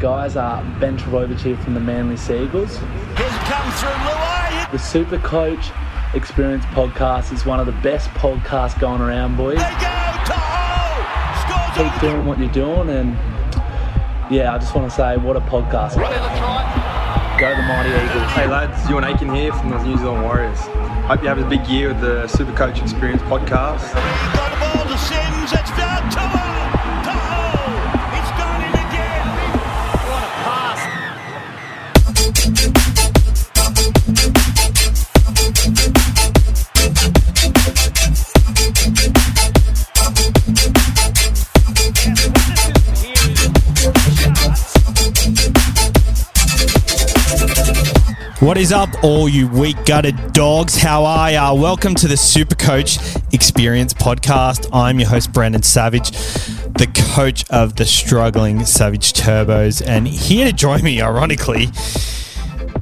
guys? Uh, ben Trbojevic here from the Manly Seagulls. Here's come through Luai. The SuperCoach Experience podcast is one of the best podcasts going around, boys. They go. Taho scores Keep on. doing what you're doing, and yeah, I just want to say, what a podcast. Go the Mighty Eagles. Hey lads, Euan Aitken here from the New Zealand Warriors. Hope you have a big year with the SuperCoach Experience podcast. What is up, all you weak gutted dogs? How are ya? Welcome to the SuperCoach Experience Podcast. I'm your host, Brandon Savage, the coach of the struggling Savage Turbos. And here to join me, ironically,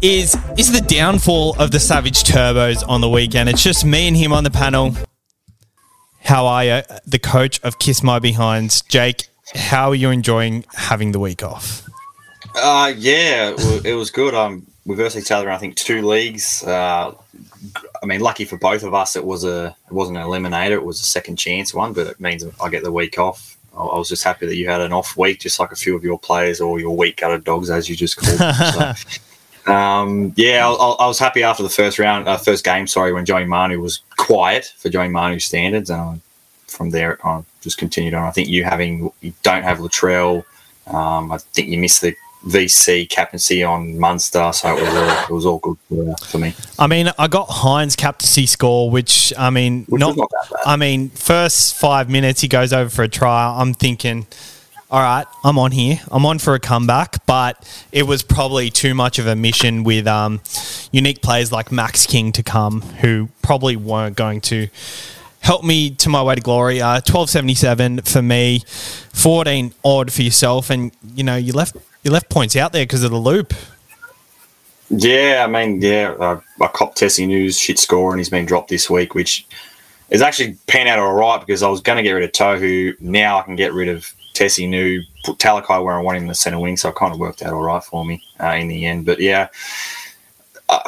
is is the downfall of the Savage Turbos on the weekend. It's just me and him on the panel. How are you? The coach of Kiss My Behinds, Jake. How are you enjoying having the week off? Uh, yeah, it was good. Um, we versed each other in I think two leagues. Uh, I mean, lucky for both of us, it was a it wasn't an eliminator. It was a second chance one, but it means I get the week off. I I was just happy that you had an off week, just like a few of your players or your weak gutted dogs, as you just called them. So, um, yeah, I, I I was happy after the first round, uh, first game. Sorry, when Joey Manu was quiet for Joey Manu standards, and I, from there I just continued on. I think you having you don't have Latrell. Um, I think you missed the VC captaincy on Munster, so it was all, it was all good for, for me. I mean, I got Hynes captaincy score, which I mean, Which not, not. I mean, first five minutes he goes over for a try. I'm thinking, all right, I'm on here. I'm on for a comeback, but it was probably too much of a mission with um, unique players like Max King to come, who probably weren't going to help me to my way to glory. Uh, Twelve seventy seven for me, fourteen odd for yourself, and you know you left you left points out there because of the loop. Yeah, I mean, yeah, uh, I copped Tesi Niu's shit score, and he's been dropped this week, which is actually panned out all right because I was going to get rid of Tohu. Now I can get rid of Tesi Niu, put Talakai where I want him in the centre wing, so it kind of worked out all right for me uh, in the end. But yeah, uh,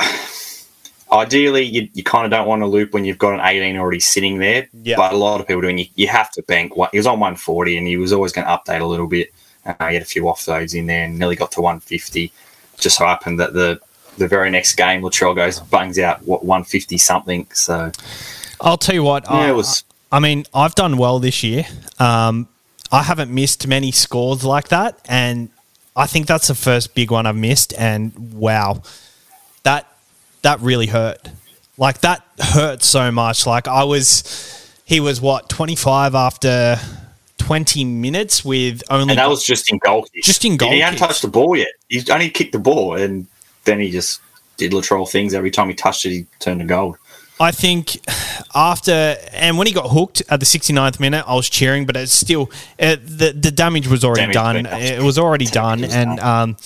ideally, you, you kind of don't want to loop when you've got an 18 already sitting there. Yeah. But a lot of people doing, you, you have to bank. One, he was on 140, and he was always going to update a little bit. Uh, he had a few offloads in there, and nearly got to 150. Just so happened that the the very next game, Latrell goes bungs out what 150 something. So I'll tell you what. yeah, I, it was. I mean, I've done well this year. Um, I haven't missed many scores like that, and I think that's the first big one I've missed. And wow, that that really hurt. Like that hurt so much. Like I was, he was what twenty five after twenty minutes with only And that was just in goal kicks. Just in goal He hadn't touched the ball yet. He only kicked the ball, and then he just did Latrell things. Every time he touched it, he turned to gold. I think after and when he got hooked at the 69th minute, I was cheering, but it's still uh, the the damage was already Damage done. It was already done, was and done. um,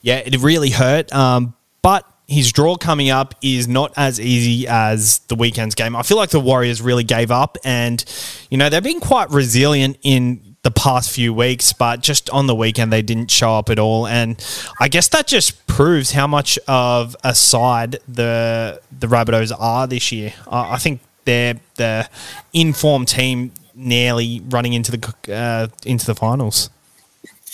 yeah, it really hurt. Um, but his draw coming up is not as easy as the weekend's game. I feel like the Warriors really gave up, and you know they've been quite resilient in the past few weeks, but just on the weekend they didn't show up at all, and I guess that just proves how much of a side the the Rabbitohs are this year. I I think they're the informed team, nearly running into the uh, into the finals.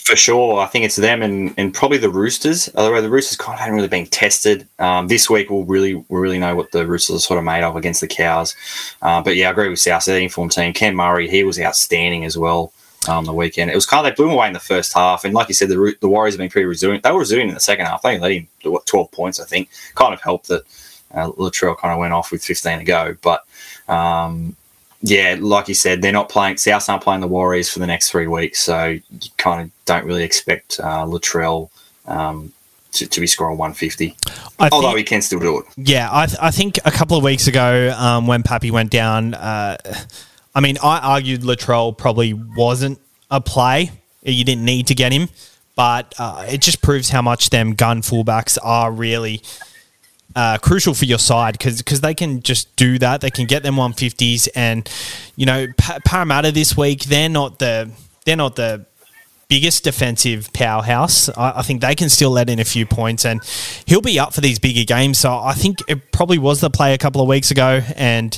For sure, I think it's them and, and probably the Roosters. Although the Roosters kind of haven't really been tested um, this week, we'll really we'll really know what the Roosters are sort of made of against the Cows. Uh, but yeah, I agree with South. They're the informed team. Cam Murray, he was outstanding as well on the weekend. It was kind of they blew him away in the first half, and like you said, the the Warriors have been pretty resilient. They were resilient in the second half. They let him what twelve points, I think. Kind of helped that uh, Latrell kind of went off with fifteen to go, but. Um, yeah, like you said, they're not playing. South aren't playing the Warriors for the next three weeks, so you kind of don't really expect uh, Latrell um, to, to be scoring 150. I Although think- he can still do it. Yeah, I, th- I think a couple of weeks ago um, when Pappy went down, uh, I mean, I argued Latrell probably wasn't a play. You didn't need to get him, but uh, it just proves how much them gun fullbacks are really uh, crucial for your side because they can just do that. They can get them 150s, and you know, pa- Parramatta this week they're not the they're not the biggest defensive powerhouse. I, I, think they can still let in a few points, and he'll be up for these bigger games. So I think it probably was the play a couple of weeks ago, and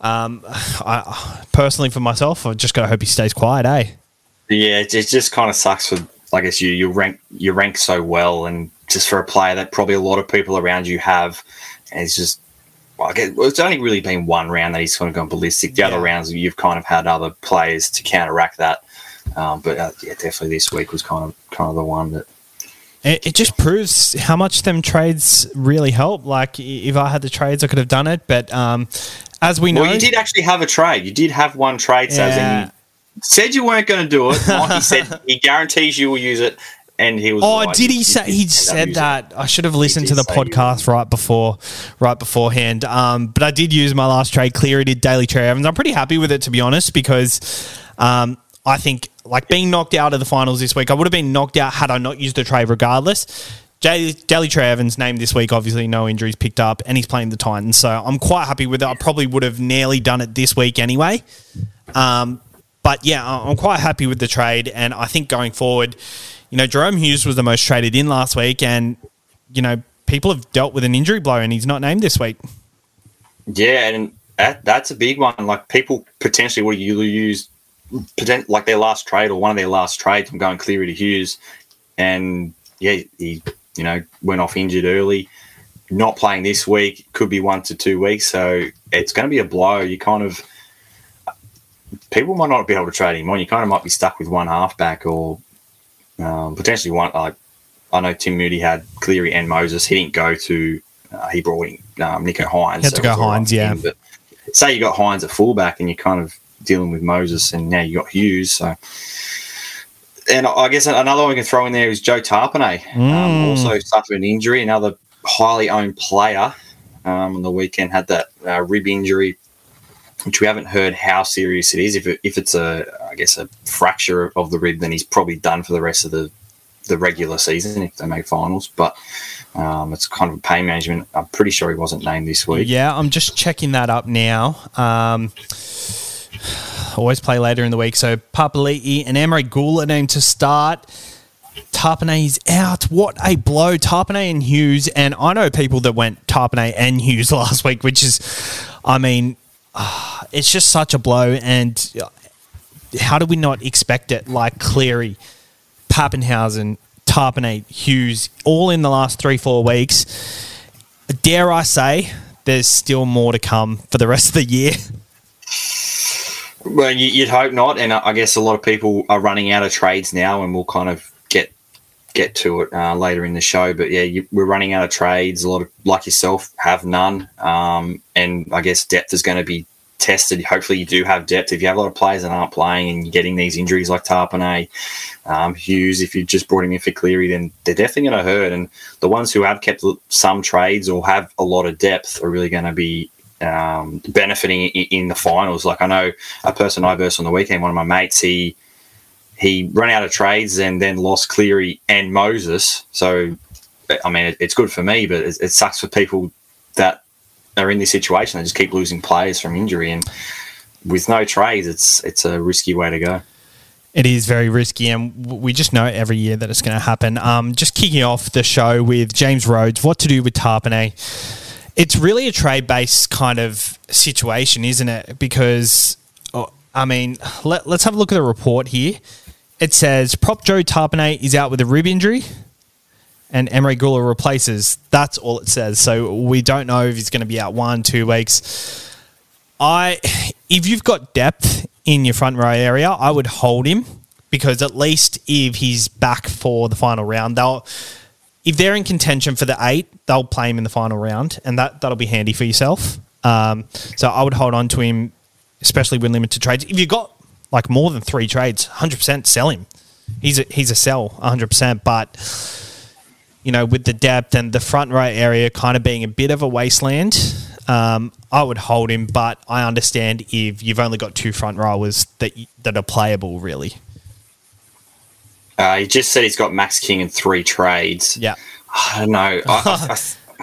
um, I personally for myself, I just gotta hope he stays quiet, eh? Yeah, it, it just kind of sucks for. I guess you you rank you rank so well, and just for a player that probably a lot of people around you have, and it's just well, I guess, it's only really been one round that he's kind of gone ballistic. The yeah. other rounds, you've kind of had other players to counteract that. Um, but uh, yeah, definitely this week was kind of kind of the one that. It, just proves how much them trades really help. Like if I had the trades, I could have done it. But um, as we know, well, you did actually have a trade. You did have one trade, yeah. said you weren't going to do it. He said he guarantees you will use it, and he was. Oh, like, did he say he said that? I should have listened to the podcast right before, right beforehand. Um, but I did use my last trade. Cleary did Daly Cherry Evans. I'm pretty happy with it to be honest because, um, I think like being knocked out of the finals this week, I would have been knocked out had I not used the trade regardless. Daly Cherry Evans named this week, obviously no injuries picked up, and he's playing the Titans, so I'm quite happy with it. I probably would have nearly done it this week anyway. Um, but yeah, I'm quite happy with the trade, and I think going forward, you know, Jahrome Hughes was the most traded in last week, and you know, people have dealt with an injury blow, and he's not named this week. Yeah, and that, that's a big one. Like people potentially you use like their last trade or one of their last trades from going Cleary to Hughes, and yeah, he you know went off injured early. Not playing this week could be one to two weeks, so it's going to be a blow. You kind of people might not be able to trade him on. You kind of might be stuck with one halfback or um, potentially one like I know Tim Moody had Cleary and Moses. He didn't go to. Uh, he brought in um, Nicho Hynes. He had so to go Hynes, yeah. Him, but say you got Hynes at fullback and you're kind of dealing with Moses, and now you got Hughes. So, and I guess another one we can throw in there is Joe Tapine. Um, mm. Um, also suffered an injury. Another highly owned player um, on the weekend had that uh, rib injury which we haven't heard how serious it is. If, it, if it's a, I guess, a fracture of the rib, then he's probably done for the rest of the, the regular season if they make finals. But um, it's kind of pain management. I'm pretty sure he wasn't named this week. Yeah, I'm just checking that up now. Um, always play later in the week. So Papali'i and Emre Guler named to start. Tapine is out. What a blow. Tapine and Hughes. And I know people that went Tapine and Hughes last week, which is, I mean, uh, it's just such a blow. And how do we not expect it? Like Cleary, Papenhuyzen, Tapine, Hughes, all in the last three, four weeks. Dare I say, there's still more to come for the rest of the year. Well, you'd hope not, and I guess a lot of people are running out of trades now, and we'll kind of get to it uh, later in the show. But yeah, you, we're running out of trades. A lot of like yourself have none, um, and I guess depth is going to be tested. Hopefully, you do have depth. If you have a lot of players that aren't playing and you're getting these injuries like Tapine, um, Hughes, if you just brought him in for Cleary, then they're definitely going to hurt. And the ones who have kept some trades or have a lot of depth are really going to be um, benefiting in, in, the finals. Like I know a person I versed on the weekend, one of my mates, he he ran out of trades and then lost Cleary and Moses. So, I mean, it, it's good for me, but it, it, sucks for people that are in this situation. They just keep losing players from injury, and with no trades, it's it's a risky way to go. It is very risky, and we just know every year that it's going to happen. Um, just kicking off the show with James Rhodes, what to do with Tapine it's really a trade based kind of situation, isn't it? Because, oh, I mean, let, us have a look at the report here. It says Prop Joe Tapine is out with a rib injury and Emre Guler replaces. That's all it says. So we don't know if he's going to be out one, two weeks. I, if you've got depth in your front row area, I would hold him because at least if he's back for the final round, they'll if they're in contention for the eight, they'll play him in the final round, and that that'll be handy for yourself. Um, so I would hold on to him, especially with limited trades. If you've got like more than three trades, hundred percent sell him. He's a, he's a sell, hundred percent. But you know, with the depth and the front row area kind of being a bit of a wasteland, um, I would hold him. But I understand if you've only got two front rowers that that are playable, really. Uh, he just said he's got Max King in three trades. Yeah. I don't know. I, I, I,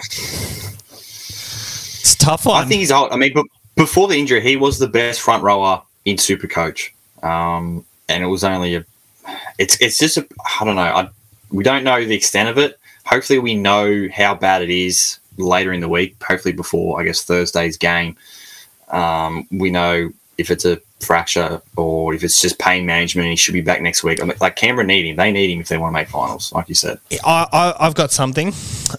it's tough one. I think he's old. I mean, but before the injury, he was the best front rower in SuperCoach. Um, and it was only a it's it's just a, I don't know. I, we don't know the extent of it. Hopefully, we know how bad it is later in the week. Hopefully, before I guess Thursday's game, um, we know if it's a fracture or if it's just pain management. He should be back next week. I mean, like Canberra need him. They need him if they want to make finals, like you said. I, I, I've got something.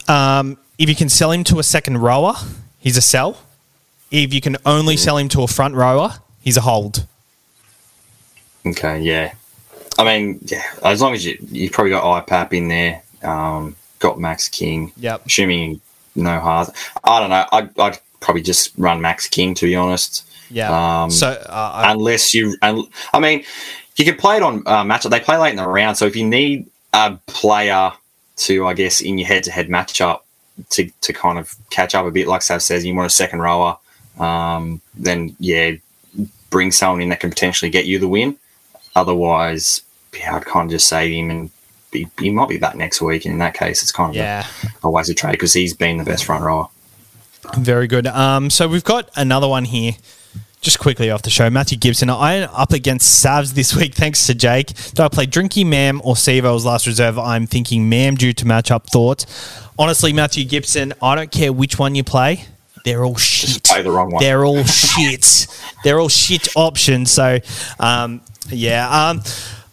Um, if you can sell him to a second rower, he's a sell. If you can only sell him to a front rower, he's a hold. Okay, yeah. I mean, yeah. As long as you you probably got IPAP in there, um, got Max King. Yep. Assuming no hard. I don't know. I'd, I'd probably just run Max King to be honest. Yeah. Um, so uh, I, unless you, and I mean, you can play it on uh, matchup. They play late in the round, so if you need a player to, I guess, in your head-to-head matchup to to kind of catch up a bit, like Sav says, you want a second rower, um, then yeah, bring someone in that can potentially get you the win. Otherwise, yeah, I'd kind of just save him and. Be, he might be back next week, and in that case, it's kind of yeah. a, a waste of trade because he's been the best front rower. Very good. Um, so we've got another one here. Just quickly off the show, Matthew Gibson. I am up against Savs this week, thanks to Jake. Do I play Drinky Mam or Sevo as last reserve? I'm thinking Mam due to match up thoughts. Honestly, Matthew Gibson, I don't care which one you play. They're all shit. the wrong one. They're all shit. They're all shit options. So, um, yeah. Um,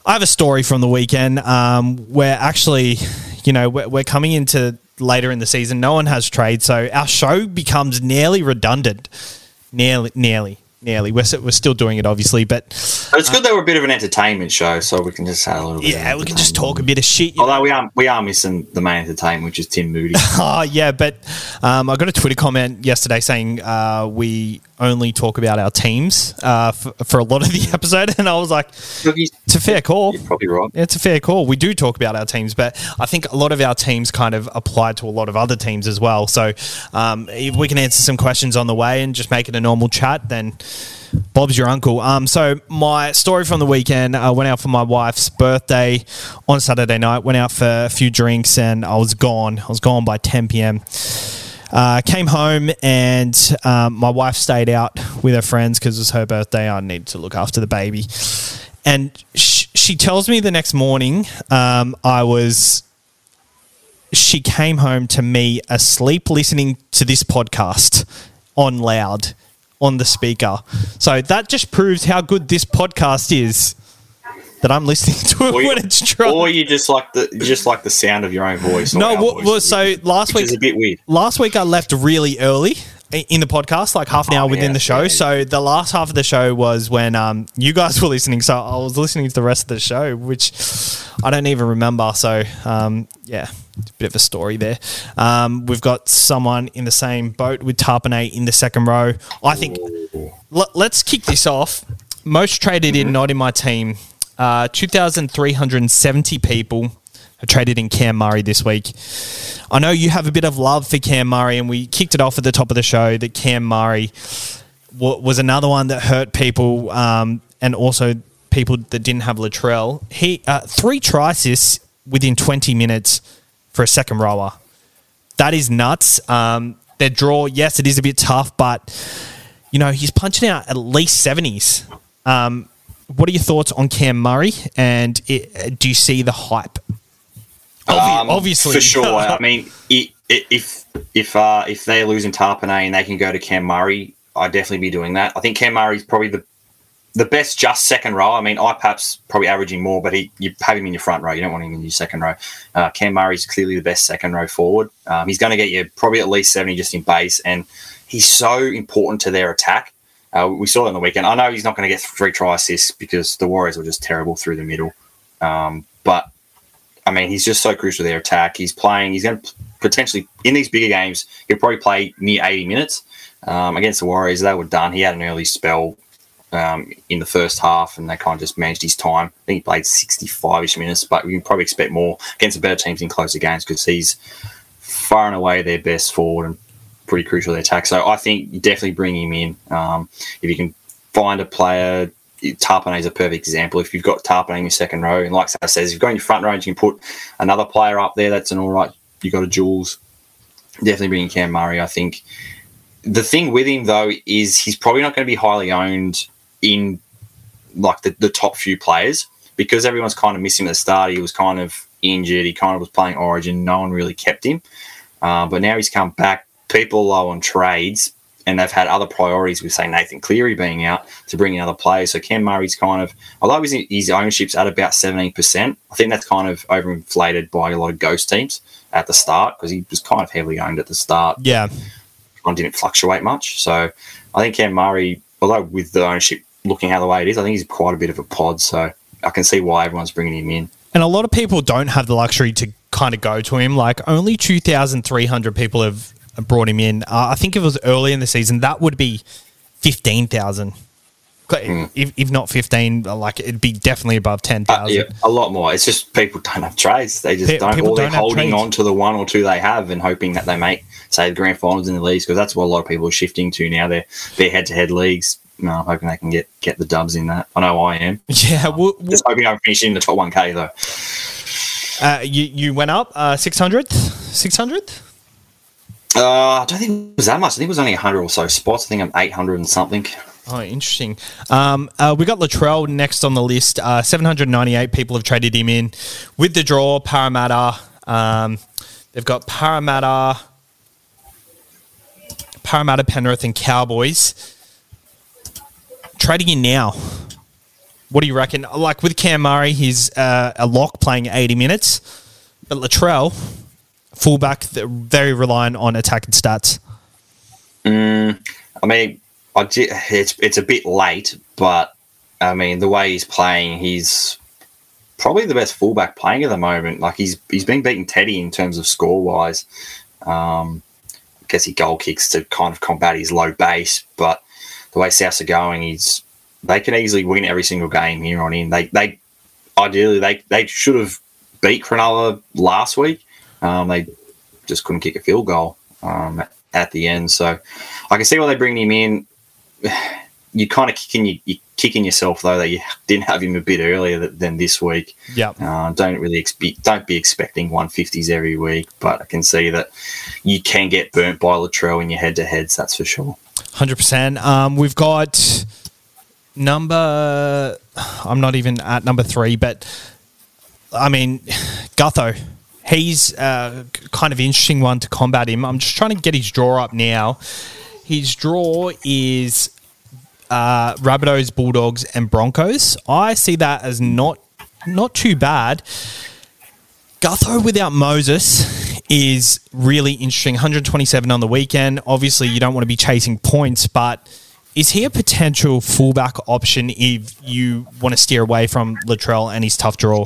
I have a story from the weekend um, where actually, you know, we're, we're coming into later in the season. No one has trade, so our show becomes nearly redundant. Nearly, nearly, nearly. We're, we're still doing it, obviously, but it's good that we're a bit of an entertainment show, so we can just have a little bit. yeah, of we can just talk a bit of shit. you know. Although we are we are missing the main entertainment, which is Tim Moody. Oh, yeah, but um, I got a Twitter comment yesterday saying uh, we only talk about our teams uh, for, for a lot of the episode, and I was like, it's a fair call. You're probably right. It's a fair call. We do talk about our teams, but I think a lot of our teams kind of apply to a lot of other teams as well. So um, if we can answer some questions on the way and just make it a normal chat, then Bob's your uncle. Um, so my story from the weekend, I went out for my wife's birthday on Saturday night. Went out for a few drinks and I was gone. I was gone by 10 p.m. Uh, came home and um, my wife stayed out with her friends because it was her birthday. I needed to look after the baby. And sh- she tells me the next morning um, I was. She came home to me asleep listening to this podcast on loud on the speaker. So that just proves how good this podcast is that I'm listening to it Or you, when it's dry. or you just like the just like the sound of your own voice. No, well, voices, well, so last week is a bit weird. last week I left really early in the podcast, like half an hour Oh, within yeah, the show. yeah. So the last half of the show was when um, you guys were listening. So I was listening to the rest of the show, which I don't even remember. So um, yeah, it's a bit of a story there. Um, we've got someone in the same boat with Tapine in the second row. I think l- let's kick this off. Most traded in, not in my team. Uh, 2,370 people have traded in Cam Murray this week. I know you have a bit of love for Cam Murray, and we kicked it off at the top of the show that Cam Murray wa- was another one that hurt people, um, and also people that didn't have Latrell. He uh, three assists within 20 minutes for a second rower. That is nuts. Um, their draw, yes, it is a bit tough, but you know he's punching out at least 70s. Um, what are your thoughts on Cam Murray, and it, do you see the hype? Obvi- Um, obviously, for sure. I mean, if if uh, if they're losing Tapine and they can go to Cam Murray, I'd definitely be doing that. I think Cam Murray's probably the the best just second row. I mean, IPAP's probably averaging more, but he you have him in your front row. You don't want him in your second row. Uh, Cam Murray's clearly the best second row forward. Um, he's going to get you probably at least seventy just in base, and he's so important to their attack. Uh, we saw it on the weekend. I know he's not going to get three try assists because the Warriors were just terrible through the middle. Um, but I mean, he's just so crucial to their attack. He's playing. He's going to potentially in these bigger games. He'll probably play near eighty minutes um, against the Warriors. They were done. He had an early spell um, in the first half, and they kind of just managed his time. I think he played sixty-five-ish minutes, but we can probably expect more against the better teams in closer games because he's far and away their best forward and pretty crucial to attack. So I think definitely bring him in um, if you can find a player. Tapine is a perfect example. If you've got Tapine in your second row, and like I says, if you've got in your front row, you can put another player up there. That's an all right. You got a Jules. Definitely bringing Cam Murray. I think the thing with him though is he's probably not going to be highly owned in like the, the top few players because everyone's kind of missing at the start. He was kind of injured. He kind of was playing Origin. No one really kept him. Uh, but now he's come back. People low on trades, and they've had other priorities with, say, Nathan Cleary being out to bring in other players. So Cam Murray's kind of, although his, his ownership's at about 17%, I think that's kind of overinflated by a lot of ghost teams at the start because he was kind of heavily owned at the start. Yeah. Of didn't fluctuate much. So I think Cam Murray, although with the ownership looking how the way it is, I think he's quite a bit of a pod. So I can see why everyone's bringing him in. And a lot of people don't have the luxury to kind of go to him. Like only 2,300 people have brought him in. Uh, I think if it was early in the season, that would be 15,000. If, if not 15, like it'd be definitely above 10,000. Uh, yeah, a lot more. It's just people don't have trades. They just Pe- don't, or they're don't holding on to the one or two they have and hoping that they make, say, the grand finals in the leagues because that's what a lot of people are shifting to now. They're, they're head to head leagues. No, I'm hoping they can get, get the dubs in that. I know I am. yeah, well, well, Just hoping I'm finishing in the top 1K though. uh, you, you went up uh, 600th? 600th? Uh, I don't think it was that much. I think it was only 100 or so spots. I think I'm 800 and something. Oh, interesting. Um, uh, we got Latrell next on the list. Uh, 798 people have traded him in with the draw. Parramatta. Um, they've got Parramatta, Parramatta, Penrith, and Cowboys trading in now. What do you reckon? Like with Cam Murray, he's uh, a lock playing 80 minutes, but Latrell, fullback, very reliant on attacking stats. I mean, I di- it's it's a bit late, but I mean the way he's playing, he's probably the best fullback playing at the moment. Like he's he's been beating Teddy in terms of score wise. Um, I guess he goal kicks to kind of combat his low base, but the way Souths are going, he's they can easily win every single game here on in. They they ideally they they should have beat Cronulla last week. Um, they just couldn't kick a field goal um, at the end. So I can see why they bring him in. You kind of kicking you, you kicking yourself though that you didn't have him a bit earlier than this week. Yeah. Uh, don't really expect don't be expecting 150s every week, but I can see that you can get burnt by Latrell in your head to heads. That's for sure. Hundred percent. Um, we've got number. I'm not even at number three, but I mean, Gutho. He's kind of interesting one to combat him. I'm just trying to get his draw up now. His draw is uh, Rabbitohs, Bulldogs, and Broncos. I see that as not not too bad. Gutho without Moses is really interesting. 127 on the weekend. Obviously, you don't want to be chasing points, but is he a potential fullback option if you want to steer away from Latrell and his tough draw?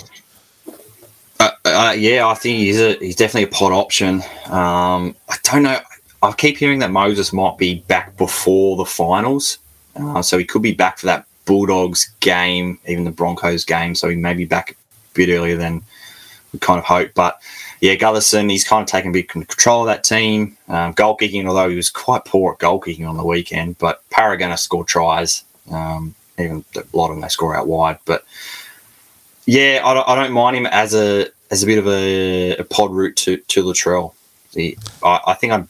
Uh, yeah, I think he's a, he's definitely a pot option. Um, I don't know. I keep hearing that Moses might be back before the finals, uh, so he could be back for that Bulldogs game, even the Broncos game. So he may be back a bit earlier than we kind of hope. But yeah, Gutherson, he's kind of taken a bit control of that team. Um, goal kicking, although he was quite poor at goal kicking on the weekend, but Para going to score tries. Um, even a lot of them they score out wide, but yeah, I don't mind him as a as a bit of a, a pod route to to Latrell. I, I think I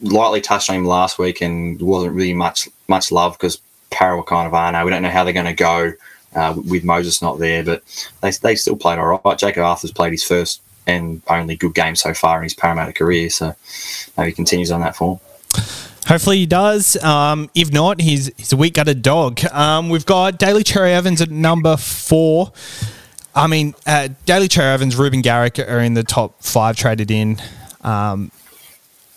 lightly touched on him last week and wasn't really much much love because Parra kind of ah no, we don't know how they're going to go uh, with Moses not there, but they they still played all right. Jakob Arthur's played his first and only good game so far in his Parramatta career, so maybe he continues on that form. Hopefully he does. Um, if not, he's he's a weak gutted dog. Um, we've got Daly Cherry Evans at number four. I mean, uh, Daly Cherry Evans, Reuben Garrick are in the top five traded in. Um,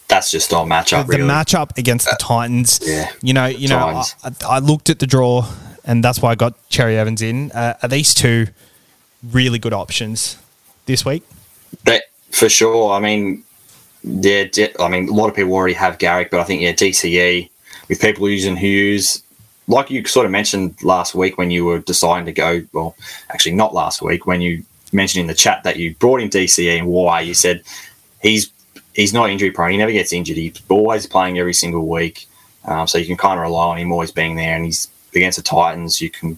That's just our matchup, the really. matchup against the Titans. yeah. You know, you know, I, I looked at the draw, and that's why I got Cherry Evans in. Uh, are these two really good options this week? That for sure. I mean, yeah. I mean, a lot of people already have Garrick, but I think yeah, DCE with people using Hughes, like you sort of mentioned last week when you were deciding to go. Well, actually, not last week when you mentioned in the chat that you brought in DCE and why. You said he's he's not injury prone. He never gets injured. He's always playing every single week, um, so you can kind of rely on him always being there. And he's against the Titans. You can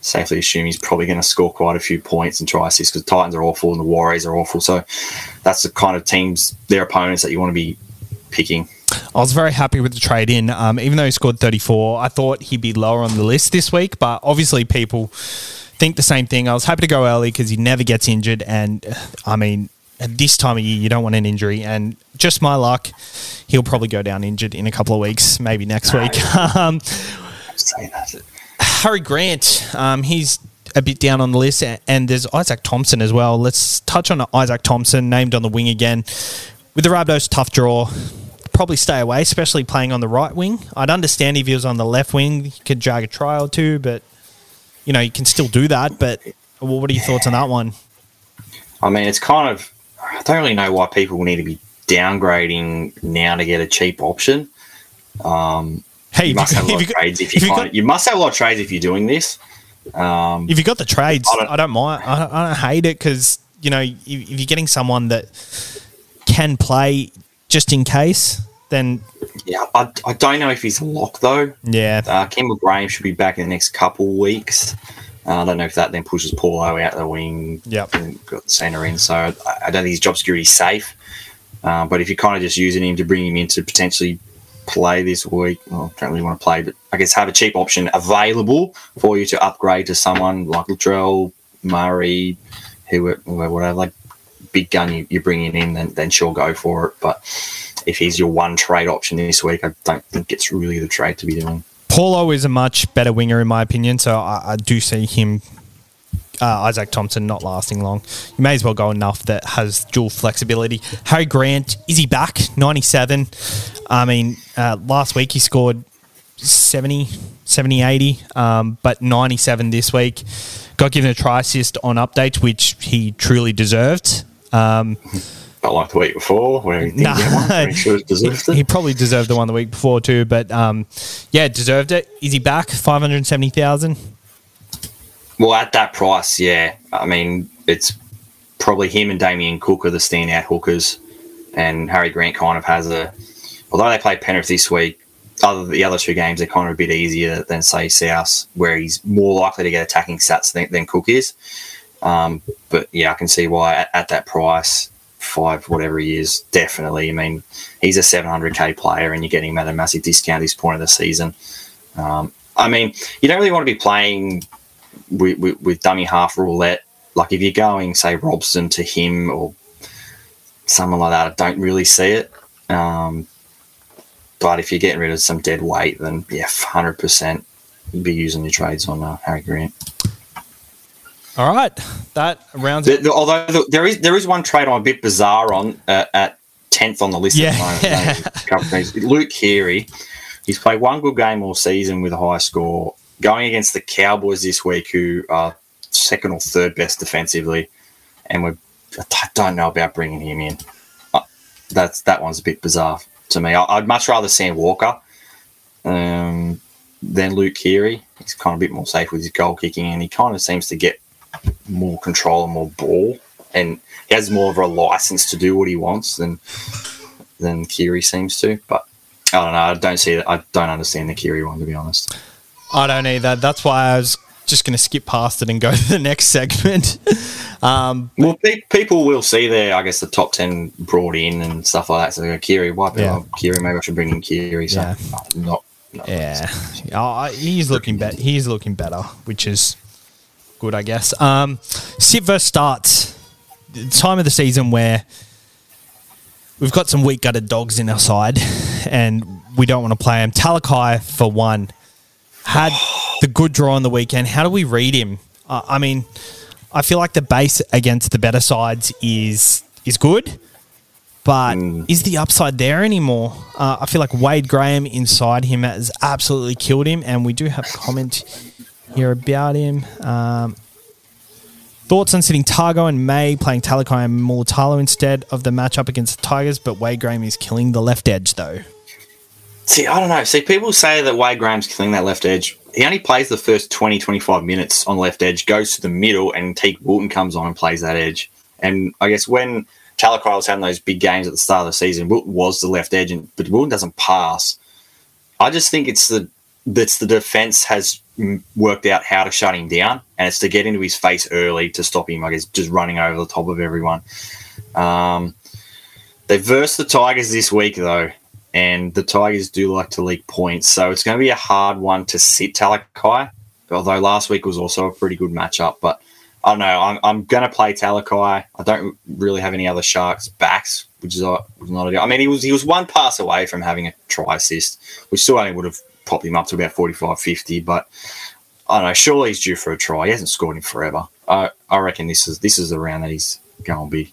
safely assume he's probably going to score quite a few points and try assists because Titans are awful and the Warriors are awful. So that's the kind of teams, their opponents that you want to be picking. I was very happy with the trade in. Um, even though he scored 34, I thought he'd be lower on the list this week. But obviously, people think the same thing. I was happy to go early because he never gets injured, and uh, I mean, at this time of year, you don't want an injury. And just my luck, he'll probably go down injured in a couple of weeks, maybe next week. um, Harry Grant, um, he's a bit down on the list, and there's Izaac Thompson as well. Let's touch on Izaac Thompson, named on the wing again. With the Rabbitohs, tough draw. Probably stay away, especially playing on the right wing. I'd understand if he was on the left wing, you could drag a try or two, but you know you can still do that. But well, what are your thoughts on that one? I mean, it's kind of. I don't really know why people need to be downgrading now to get a cheap option. Um, Hey, you must you, have a lot of got- trades if you, kind got- you must have a lot of trades if you're doing this. Um, if you got the trades, I don't- I don't mind. I don't, I don't hate it because you know if you're getting someone that can play just in case, then yeah, I, I don't know if he's a lock though. yeah, Uh, Campbell Graham should be back in the next couple weeks. Uh, I don't know if that then pushes Paulo out of the wing. Yeah. And got the centre in. So I, I don't think his job security is safe. Uh, but if you're kind of just using him to bring him in to potentially play this week, well, don't really want to play, but I guess have a cheap option available for you to upgrade to someone like Latrell, Murray, who, whatever, like big gun you, you're bringing in, then, then sure go for it. But if he's your one trade option this week, I don't think it's really the trade to be doing. Paulo is a much better winger in my opinion, so I, I do see him. Uh, Izaac Thompson not lasting long. You may as well go enough that has dual flexibility. Harry Grant, is he back? 97. I mean, uh, last week he scored 70, 70 80, um, but 97 this week. Got given a try assist on updates, which he truly deserved. Um, Not like the week before, where he Nah. one. Sure he deserved he probably deserved the one the week before too, but um, yeah, deserved it. Is he back? 570,000? Well, at that price, yeah. I mean, it's probably him and Damien Cook are the standout hookers, and Harry Grant kind of has a. Although they played Penrith this week, other the other two games are kind of a bit easier than say South, where he's more likely to get attacking stats than, than Cook is. Um, but yeah, I can see why at, at that price, five whatever he is, definitely. I mean, he's a 700k player, and you're getting him at a massive discount this point of the season. Um, I mean, you don't really want to be playing with, with, with dummy half roulette. Like if you're going, say, Robson to him or someone like that, I don't really see it. Um, but if you're getting rid of some dead weight, then yeah, hundred percent, you'd be using your trades on uh, Harry Grant. All right, that rounds The- the- although the, there is there is one trade I'm a bit bizarre on uh, at tenth on the list Yeah. at the moment. A couple of things. Luke Keary, he's played one good game all season with a high score. Going against the Cowboys this week, who are second or third best defensively, and we I don't know about bringing him in. Uh, That's that one's a bit bizarre to me. I, I'd much rather Sam Walker um, than Luke Keary. He's kind of a bit more safe with his goal kicking, and he kind of seems to get more control and more ball, and he has more of a license to do what he wants than than Keary seems to. But I don't know. I don't see. I don't understand the Keary one to be honest. I don't either. That's why I was just going to skip past it and go to the next segment. um, Well, pe- people will see there. I guess the top ten brought in and stuff like that. So they go Keary, what? Yeah. Oh, Keary, maybe I should bring in Keary. So Yeah. not. not yeah, oh, he's looking better. He's looking better, which is good, I guess. Um, sit versus starts. The Time of the season where we've got some weak gutted dogs in our side, and we don't want to play them. Talakai for one had the good draw on the weekend. How do we read him? Uh, I mean, I feel like the base against the better sides is is good, but is the upside there anymore? Uh, I feel like Wade Graham inside him has absolutely killed him, and we do have comment here about him. Um, thoughts on sitting Tago and May playing Talakai and Mulitalo instead of the matchup against the Tigers, but Wade Graham is killing the left edge though. See, I don't know. See, people say that Wade Graham's killing that left edge. He only plays the first 20, 25 minutes on left edge, goes to the middle, and Teig Wilton comes on and plays that edge. And I guess when Talakai was having those big games at the start of the season, Wilton was the left edge, and, but Wilton doesn't pass. I just think it's the that's the defense has worked out how to shut him down, and it's to get into his face early to stop him. I guess just running over the top of everyone. Um, they versed the Tigers this week though, and the Tigers do like to leak points, so it's going to be a hard one to sit Talakai. although last week was also a pretty good matchup. But I don't know. I'm, I'm going to play Talakai. I don't really have any other Sharks backs, which is not, not ideal. I mean, he was he was one pass away from having a try assist, which still only would have popped him up to about 45 50. But I don't know. Surely he's due for a try. He hasn't scored in forever. I, I reckon this is this is the round that he's going big.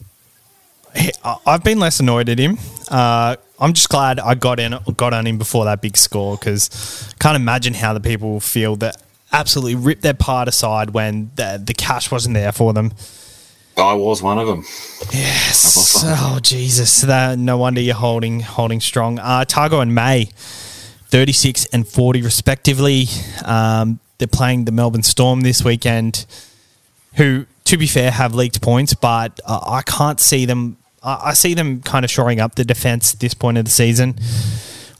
I- I've been less annoyed at him. Uh, I'm just glad I got in, got on him before that big score because can't imagine how the people feel that absolutely ripped their part aside when the, the cash wasn't there for them. I was one of them. Yes. Oh Jesus! That no wonder you're holding holding strong. Uh, Tago and May, thirty six and forty respectively. Um, they're playing the Melbourne Storm this weekend, who, to be fair, have leaked points, but uh, I can't see them. I, I see them kind of shoring up the defense at this point of the season.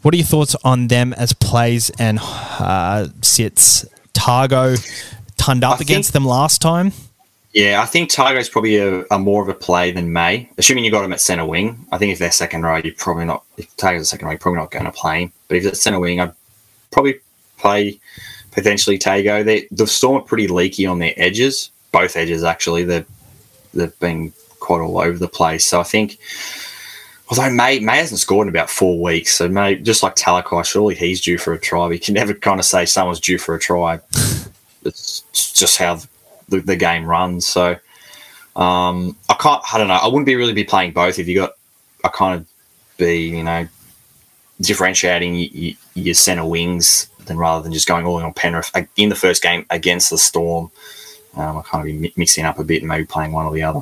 What are your thoughts on them as plays and uh, sits? Tago turned up I against them last time. Yeah, I think Tago's probably a, a more of a play than May. Assuming you got him at centre wing, I think if they're second row, you're probably not. If Tago's a second row, you're probably not going to play him. But if it's centre wing, I'd probably play potentially Tago. They, the Storm are pretty leaky on their edges, both edges actually. They're they've been quite all over the place. So I think, although May May hasn't scored in about four weeks, so May just like Talakai, surely he's due for a try. But you can never kind of say someone's due for a try. it's just how the, the game runs. So um, I can't. I don't know. I wouldn't be really be playing both if you got. I kind of be you know differentiating your centre wings than rather than just going all in on Penrith in the first game against the Storm. Um, I kind of be mi- mixing up a bit and maybe playing one or the other.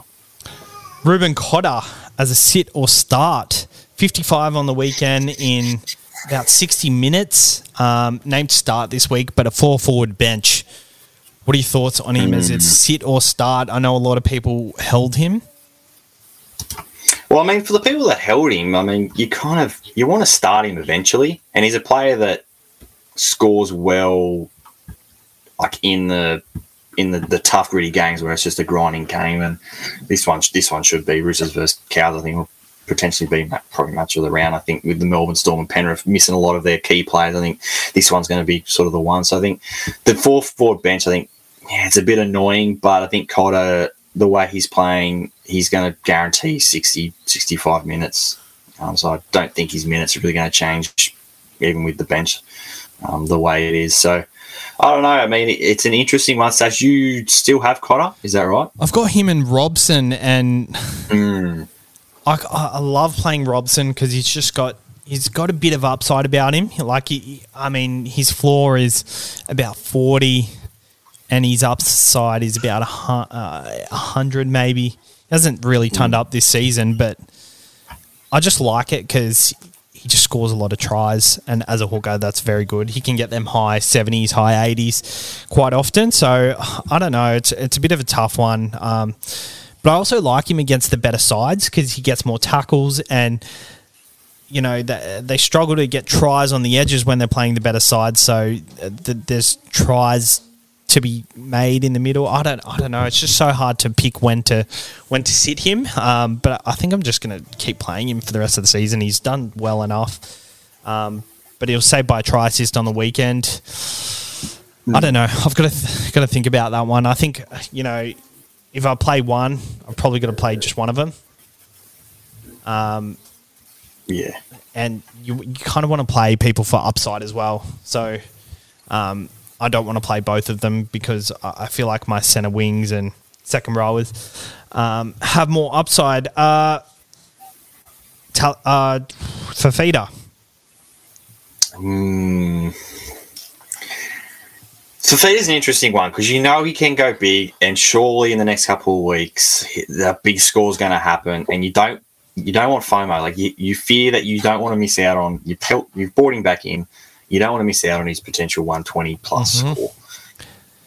Reuben Cotter as a sit or start. 55 on the weekend in about 60 minutes. Um, named start this week, but a four forward bench. What are your thoughts on him as it's hmm. sit or start? I know a lot of people held him. Well, I mean, for the people that held him, I mean, you kind of you want to start him eventually, and he's a player that scores well, like in the in the, the tough gritty games where it's just a grinding game. And this one this one should be Roosters versus Cows. I think will potentially be probably match of the round. I think with the Melbourne Storm and Penrith missing a lot of their key players, I think this one's going to be sort of the one. So I think the fourth forward bench, I think, yeah, it's a bit annoying, but I think Cotter, the way he's playing, he's going to guarantee 60, 65 minutes. Um, so I don't think his minutes are really going to change, even with the bench, um, the way it is. So I don't know. I mean, it's an interesting one. Sash, you still have Cotter, is that right? I've got him and Robson, and Mm. I, I I love playing Robson because he's just got he's got a bit of upside about him. Like, he, I mean, his floor is about forty, and his upside is about uh, a hundred, maybe. He hasn't really turned up this season, but I just like it because he just scores a lot of tries, and as a hooker, that's very good. He can get them high seventies, high eighties quite often. So I don't know. It's it's a bit of a tough one. Um, but I also like him against the better sides because he gets more tackles and you know they, they struggle to get tries on the edges when they're playing the better side. So uh, th- there's tries to be made in the middle. I don't I don't know. It's just so hard to pick when to when to sit him. Um, but I think I'm just going to keep playing him for the rest of the season. He's done well enough. Um, but he'll saved by a try assist on the weekend. I don't know. I've got to th- got to think about that one. I think you know if I play one, I'm probably going to play just one of them. Um, Yeah. and you, you kind of want to play people for upside as well. So um, I don't want to play both of them because I feel like my center wings and second rowers um, have more upside. Uh, tel- uh, Fifita. Mm. An interesting one because you know he can go big, and surely in the next couple of weeks that big score is going to happen, and you don't you don't want FOMO. Like you, you fear that you don't want to miss out on you brought him back in, you don't want to miss out on his potential 120 plus Mhm. score.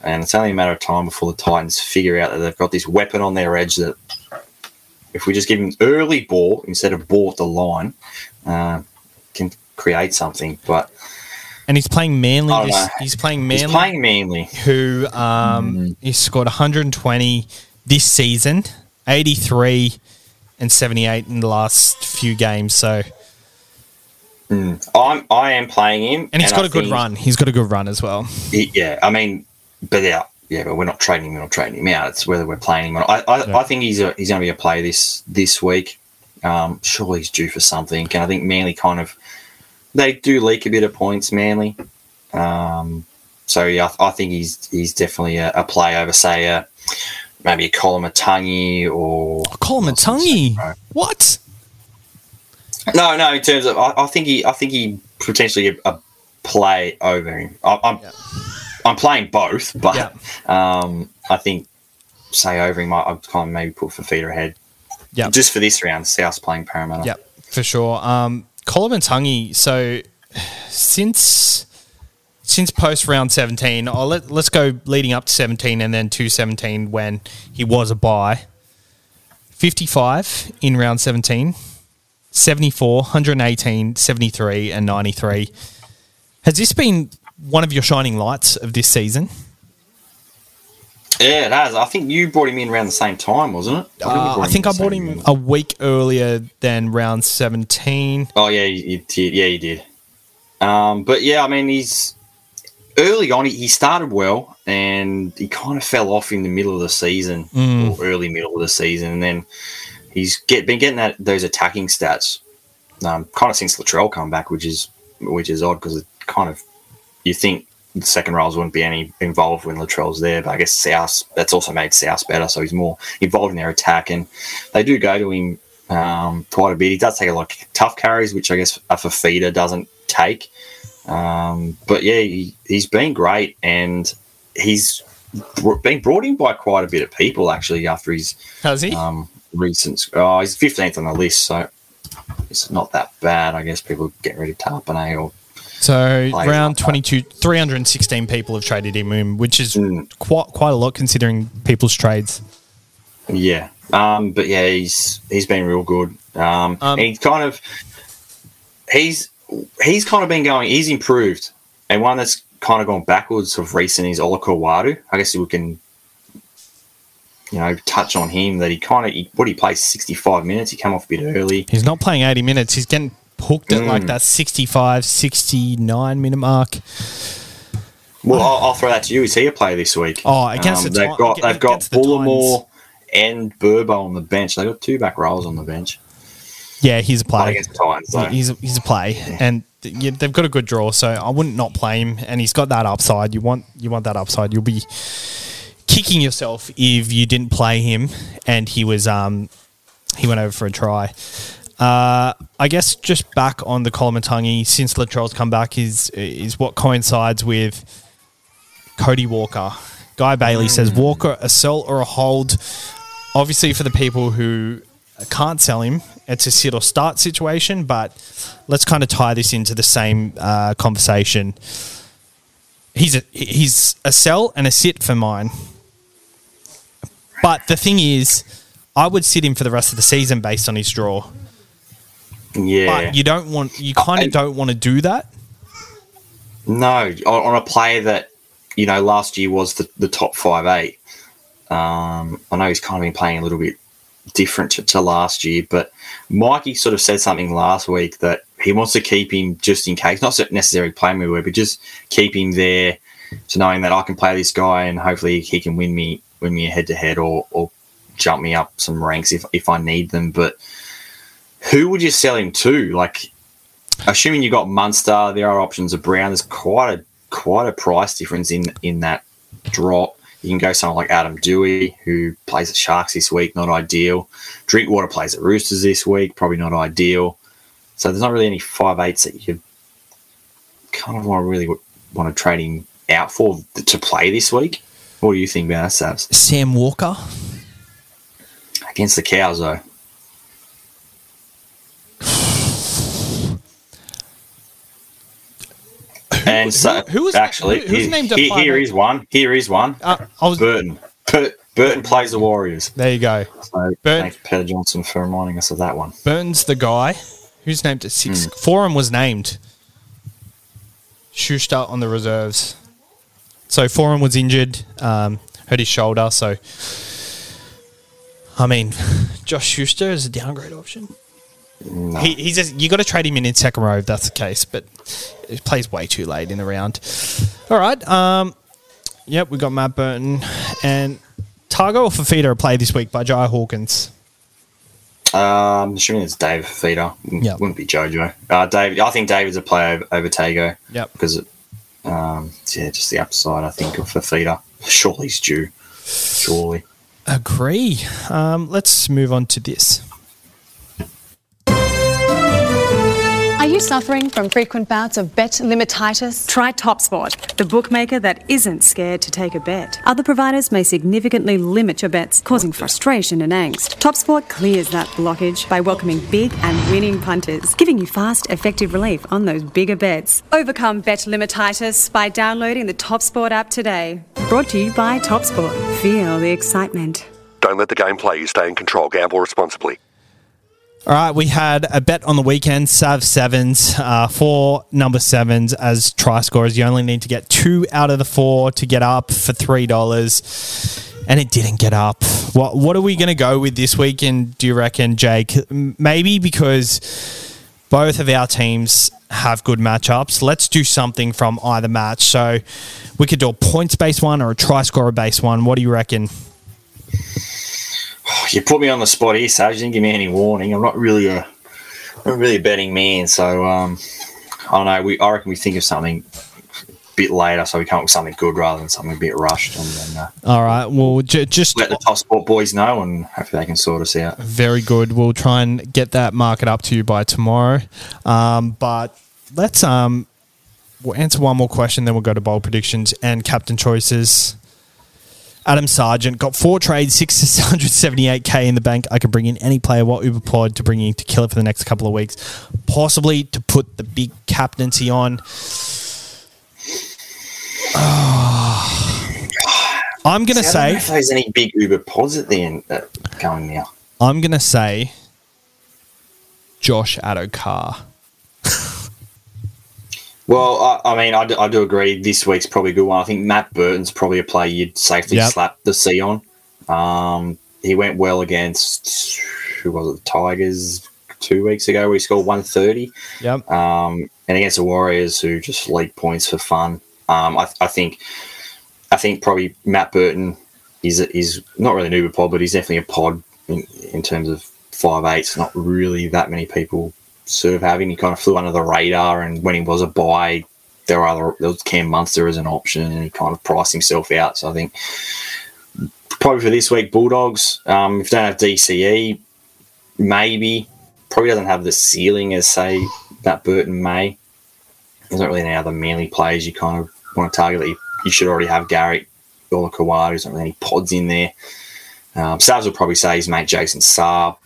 And it's only a matter of time before the Titans figure out that they've got this weapon on their edge that if we just give him early ball instead of ball at the line, uh, can create something. But And he's playing Manly. I don't This, know. he's playing Manly. he's playing Manly. who um, he scored 120 this season, 83 and 78 in the last few games. So, I'm I am playing him, and he's I got a good run. He's got a good run as well. he- yeah, I mean, but yeah, yeah, but we're not trading him. We're not trading him out. It's whether we're playing him. Or I, I, Yeah. I think he's a, he's going to be a play this this week. Um, surely he's due for something. And I think Manly kind of they do leak a bit of points. Manly. Um, so yeah, I, I think he's he's definitely a, a play over say a, maybe a Colin Matangi or Colin Matangi. What? No, no. In terms of, I, I think he, I think he potentially a, a play over him. I, I'm, I'm playing both, but Yeah. um, I think say over him. I, I'd kind of maybe put Fifita ahead. Yeah. just for this round. South's playing Parramatta. Yep, for sure. Um, Koloamatangi. So since since post round seventeen, I'll let let's go leading up to seventeen and then to seventeen when he was a buy. Fifty five in round 17, 74, 118, 73, and ninety three. Has this been one of your shining lights of this season? Yeah, it has. I think you brought him in around the same time, wasn't it? Uh, I think I bought him year. a week earlier than round 17. Oh yeah, you, did. Yeah, you did. Um, but yeah, I mean, he's early on. He, he started well, and he kind of fell off in the middle of the season Mm. or early middle of the season, and then he's get been getting that those attacking stats um, kind of since Latrell come back, which is which is odd because it kind of you think the second rows wouldn't be any involved when Latrell's there, but I guess South that's also made South better, so he's more involved in their attack, and they do go to him um, quite a bit. He does take a lot of tough carries, which I guess a Fifita doesn't take. Um, but yeah, he, he's been great, and he's br- been brought in by quite a bit of people actually after his Has he? um, recent. Oh, he's fifteenth on the list, so it's not that bad. I guess people get rid of Tapine or So round like that. 22, 316 people have traded him in, which is Mm. quite quite a lot considering people's trades. Yeah, um, but yeah, he's he's been real good. Um, Um, he's kind of he's he's kind of been going. He's improved, and one that's kind of gone backwards of recent is Olakau'atu. I guess we can, you know, touch on him that he kind of he, what he plays sixty five minutes. He came off a bit early. He's not playing 80 minutes. He's getting hooked at Mm. like that 65, 69 minute mark. Well, I'll, I'll throw that to you. Is he a player this week? Um, Oh, against the they've got they've got the Bullimore and Burbo on the bench. They've got two back rows on the bench. Yeah, he's a player. against Titans, though. He's a, he's a play, and yeah, they've got a good draw, so I wouldn't not play him. And he's got that upside. You want you want that upside. You'll be kicking yourself if you didn't play him, and he was um he went over for a try. Uh, I guess just back on the Koloamatangi since Latrell's come back is is what coincides with Cody Walker. Guy Bailey says Walker a sell or a hold. Obviously, for the people who can't sell him, it's a sit or start situation. But let's kind of tie this into the same uh, conversation. He's a he's a sell and a sit for mine. But the thing is, I would sit him for the rest of the season based on his draw. Yeah. But you don't want you kind of don't want to do that. No, on, on a player that you know last year was the, the top five eight. Um, I know he's kind of been playing a little bit different to, to last year, but Mikey sort of said something last week that he wants to keep him just in case, not necessarily play me with, but just keep him there, to knowing that I can play this guy and hopefully he can win me win me head to head or or jump me up some ranks if if I need them. But who would you sell him to? Like assuming you got Munster, there are options of Brown. There's quite a quite a price difference in in that drop. You can go someone like Adam Doueihi, who plays at Sharks this week, not ideal. Drinkwater plays at Roosters this week, probably not ideal. So there's not really any five eights that you kind of want to really want to trade him out for to play this week. What do you think about that, Sabs? Sam Walker. Against the Cows, though. And so, who was- actually, who- who's here, named here- here eight? one. Here is one. Uh, I was Burton. Bur- Burton plays the Warriors. there. You go. So Burton- thanks, Peter Johnson, for reminding us of that one. Burton's the guy who's named at six. Foran was named. Schuster on the reserves. So Foran was injured, um, hurt his shoulder. So, I mean, Josh Schuster is a downgrade option. He, he's just, you got to trade him in in second row if that's the case, but he plays way too late in the round. All right. Um, Yep, we got Matt Burton and Tago or Fifita are played this week by Jai Hawkins. Um, I'm assuming it's Dave Feeder. Yeah. Wouldn't be Jojo. Uh, David, I think David's a player over, over Tago. Yep. Because, it, um, yeah, just the upside, I think, of Feeder. Surely he's due. Surely. Agree. Um, let's move on to this. Suffering from frequent bouts of bet limititis? Try TopSport, the bookmaker that isn't scared to take a bet. Other providers may significantly limit your bets, causing frustration and angst. TopSport clears that blockage by welcoming big and winning punters, giving you fast, effective relief on those bigger bets. Overcome bet limititis by downloading the TopSport app today. Brought to you by TopSport. Feel the excitement. Don't let the game play you. Stay in control. Gamble responsibly. All right, we had a bet on the weekend, Sav Sevens, uh, four number sevens as try scorers. You only need to get two out of the four to get up for $3. And it didn't get up. What what are we going to go with this weekend, do you reckon, Jake? Maybe because both of our teams have good matchups. Let's do something from either match. So we could do a points based one or a try scorer based one. What do you reckon? You put me on the spot here, Sage. You didn't give me any warning. I'm not really a, not really a betting man. So, um, I don't know. We, I reckon we think of something a bit later so we come up with something good rather than something a bit rushed. And then uh, All right. Well, j- just let the TopSport boys know and hopefully they can sort us out. Very good. We'll try and get that market up to you by tomorrow. Um, but let's um, we'll answer one more question, then we'll go to bowl predictions and captain choices. Adam Sargent got four trades, 678k in the bank. I can bring in any player what Uber Pod to bring in to kill it for the next couple of weeks, possibly to put the big captaincy on. I'm gonna See, I don't know say if there's any big Uber pods at the end uh, going now. I'm gonna say Josh Addo-Carr. Well, I, I mean, I do, I do agree. This week's probably a good one. I think Matt Burton's probably a player you'd safely Yep. slap the C on. Um, he went well against who was it? The Tigers two weeks ago, where he scored one thirty. Yep. Um, and against the Warriors, who just league points for fun. Um, I, I think, I think probably Matt Burton is is not really an Uber pod, but he's definitely a pod in, in terms of five eights. Not really that many people serve having. He kind of flew under the radar, and when he was a buy, there were other there was Cam Munster as an option, and he kind of priced himself out. So I think probably for this week, Bulldogs. Um, if they don't have DCE, maybe probably doesn't have the ceiling as say that Burton may. There's not really any other Manly players you kind of want to target that you, you should already have Garrick or Kawhi. There's not really any pods in there. Um, Savs will probably say his mate Jason Saab,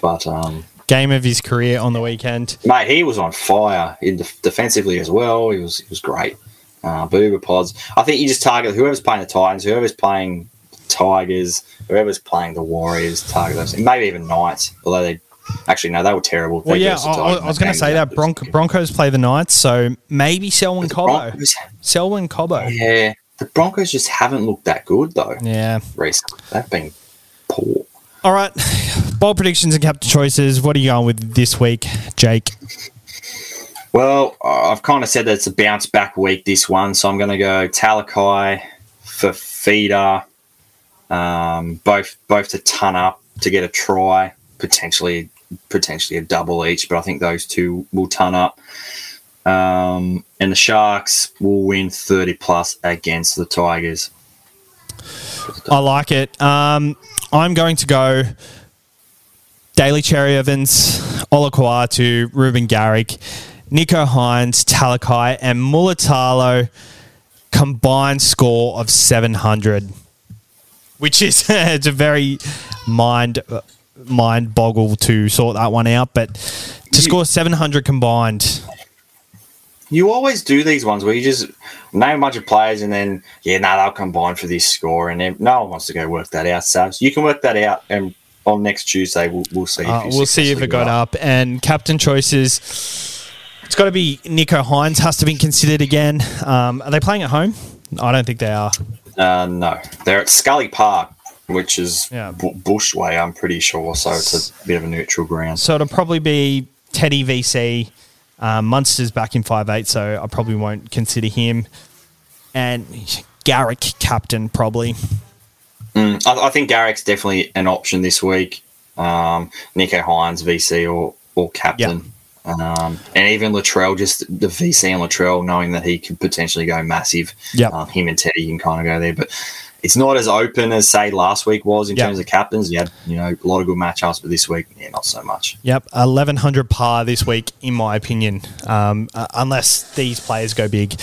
but um, Game of his career on the weekend. mate, he was on fire in def- defensively as well. He was he was great. Uh, Boober pods. I think you just target whoever's playing the Titans, whoever's playing Tigers, whoever's playing the Warriors. Target those, maybe even Knights. Although they actually no, they were terrible. Well, They yeah, I, I- was going to say that Bronco, Broncos play the Knights, so maybe Selwyn Cobbo. Broncos- Selwyn Cobbo. Yeah, the Broncos just haven't looked that good though Yeah. recently. They've been poor. All right. Ball predictions and captain choices. What are you going with this week, Jake? Well, I've kind of said that it's a bounce back week this one, so I'm going to go Talakai for feeder, um, both both to ton up to get a try, potentially potentially a double each, but I think those two will ton up. Um, and the Sharks will win 30 plus against the Tigers. I like it. Um, I'm going to go Daly Cherry Evans, Olakau'atu, Reuben Garrick, Nicho Hynes, Talakai, and Mulitalo combined score of 700, which is it's a very mind mind boggle to sort that one out. But to score 700 combined, You always do these ones where you just name a bunch of players and then, yeah, no, they'll combine for this score. And then no one wants to go work that out. So you can work that out. And on next Tuesday, we'll, we'll see. Uh, we'll see if it got go up. And captain choices, it's got to be Nicho Hynes has to be considered again. Um, are they playing at home? I don't think they are. Uh, no, they're at Scully Park, which is Yeah. Bu- Bushway, I'm pretty sure. So it's a bit of a neutral ground. So it'll probably be Teddy VC. Um, Munster's back in five eight, so I probably won't consider him. And Garrick captain probably. Mm, I, I think Garrick's definitely an option this week. Um, Nicho Hynes, VC or or captain. Um, and even Latrell, just the VC and Latrell, knowing that he could potentially go massive. Yep. Um, him and Teddy can kind of go there, but it's not as open as say last week was in Yep. terms of captains. You had you know a lot of good matchups, but this week, yeah, not so much. Yep, eleven hundred par this week, in my opinion. Um, uh, unless these players go big.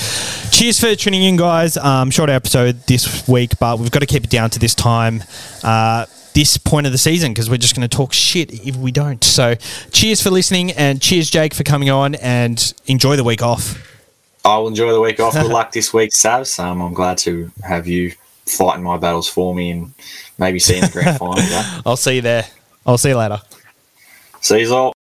Cheers for tuning in, guys. Um, short episode this week, but we've got to keep it down to this time. Uh, this point of the season because we're just going to talk shit if we don't. So, cheers for listening and cheers, Jake, for coming on and enjoy the week off. I will enjoy the week off. Good luck this week, Savs. Um, I'm glad to have you fighting my battles for me and maybe seeing the grand final. yeah. I'll see you there. I'll see you later. See you all.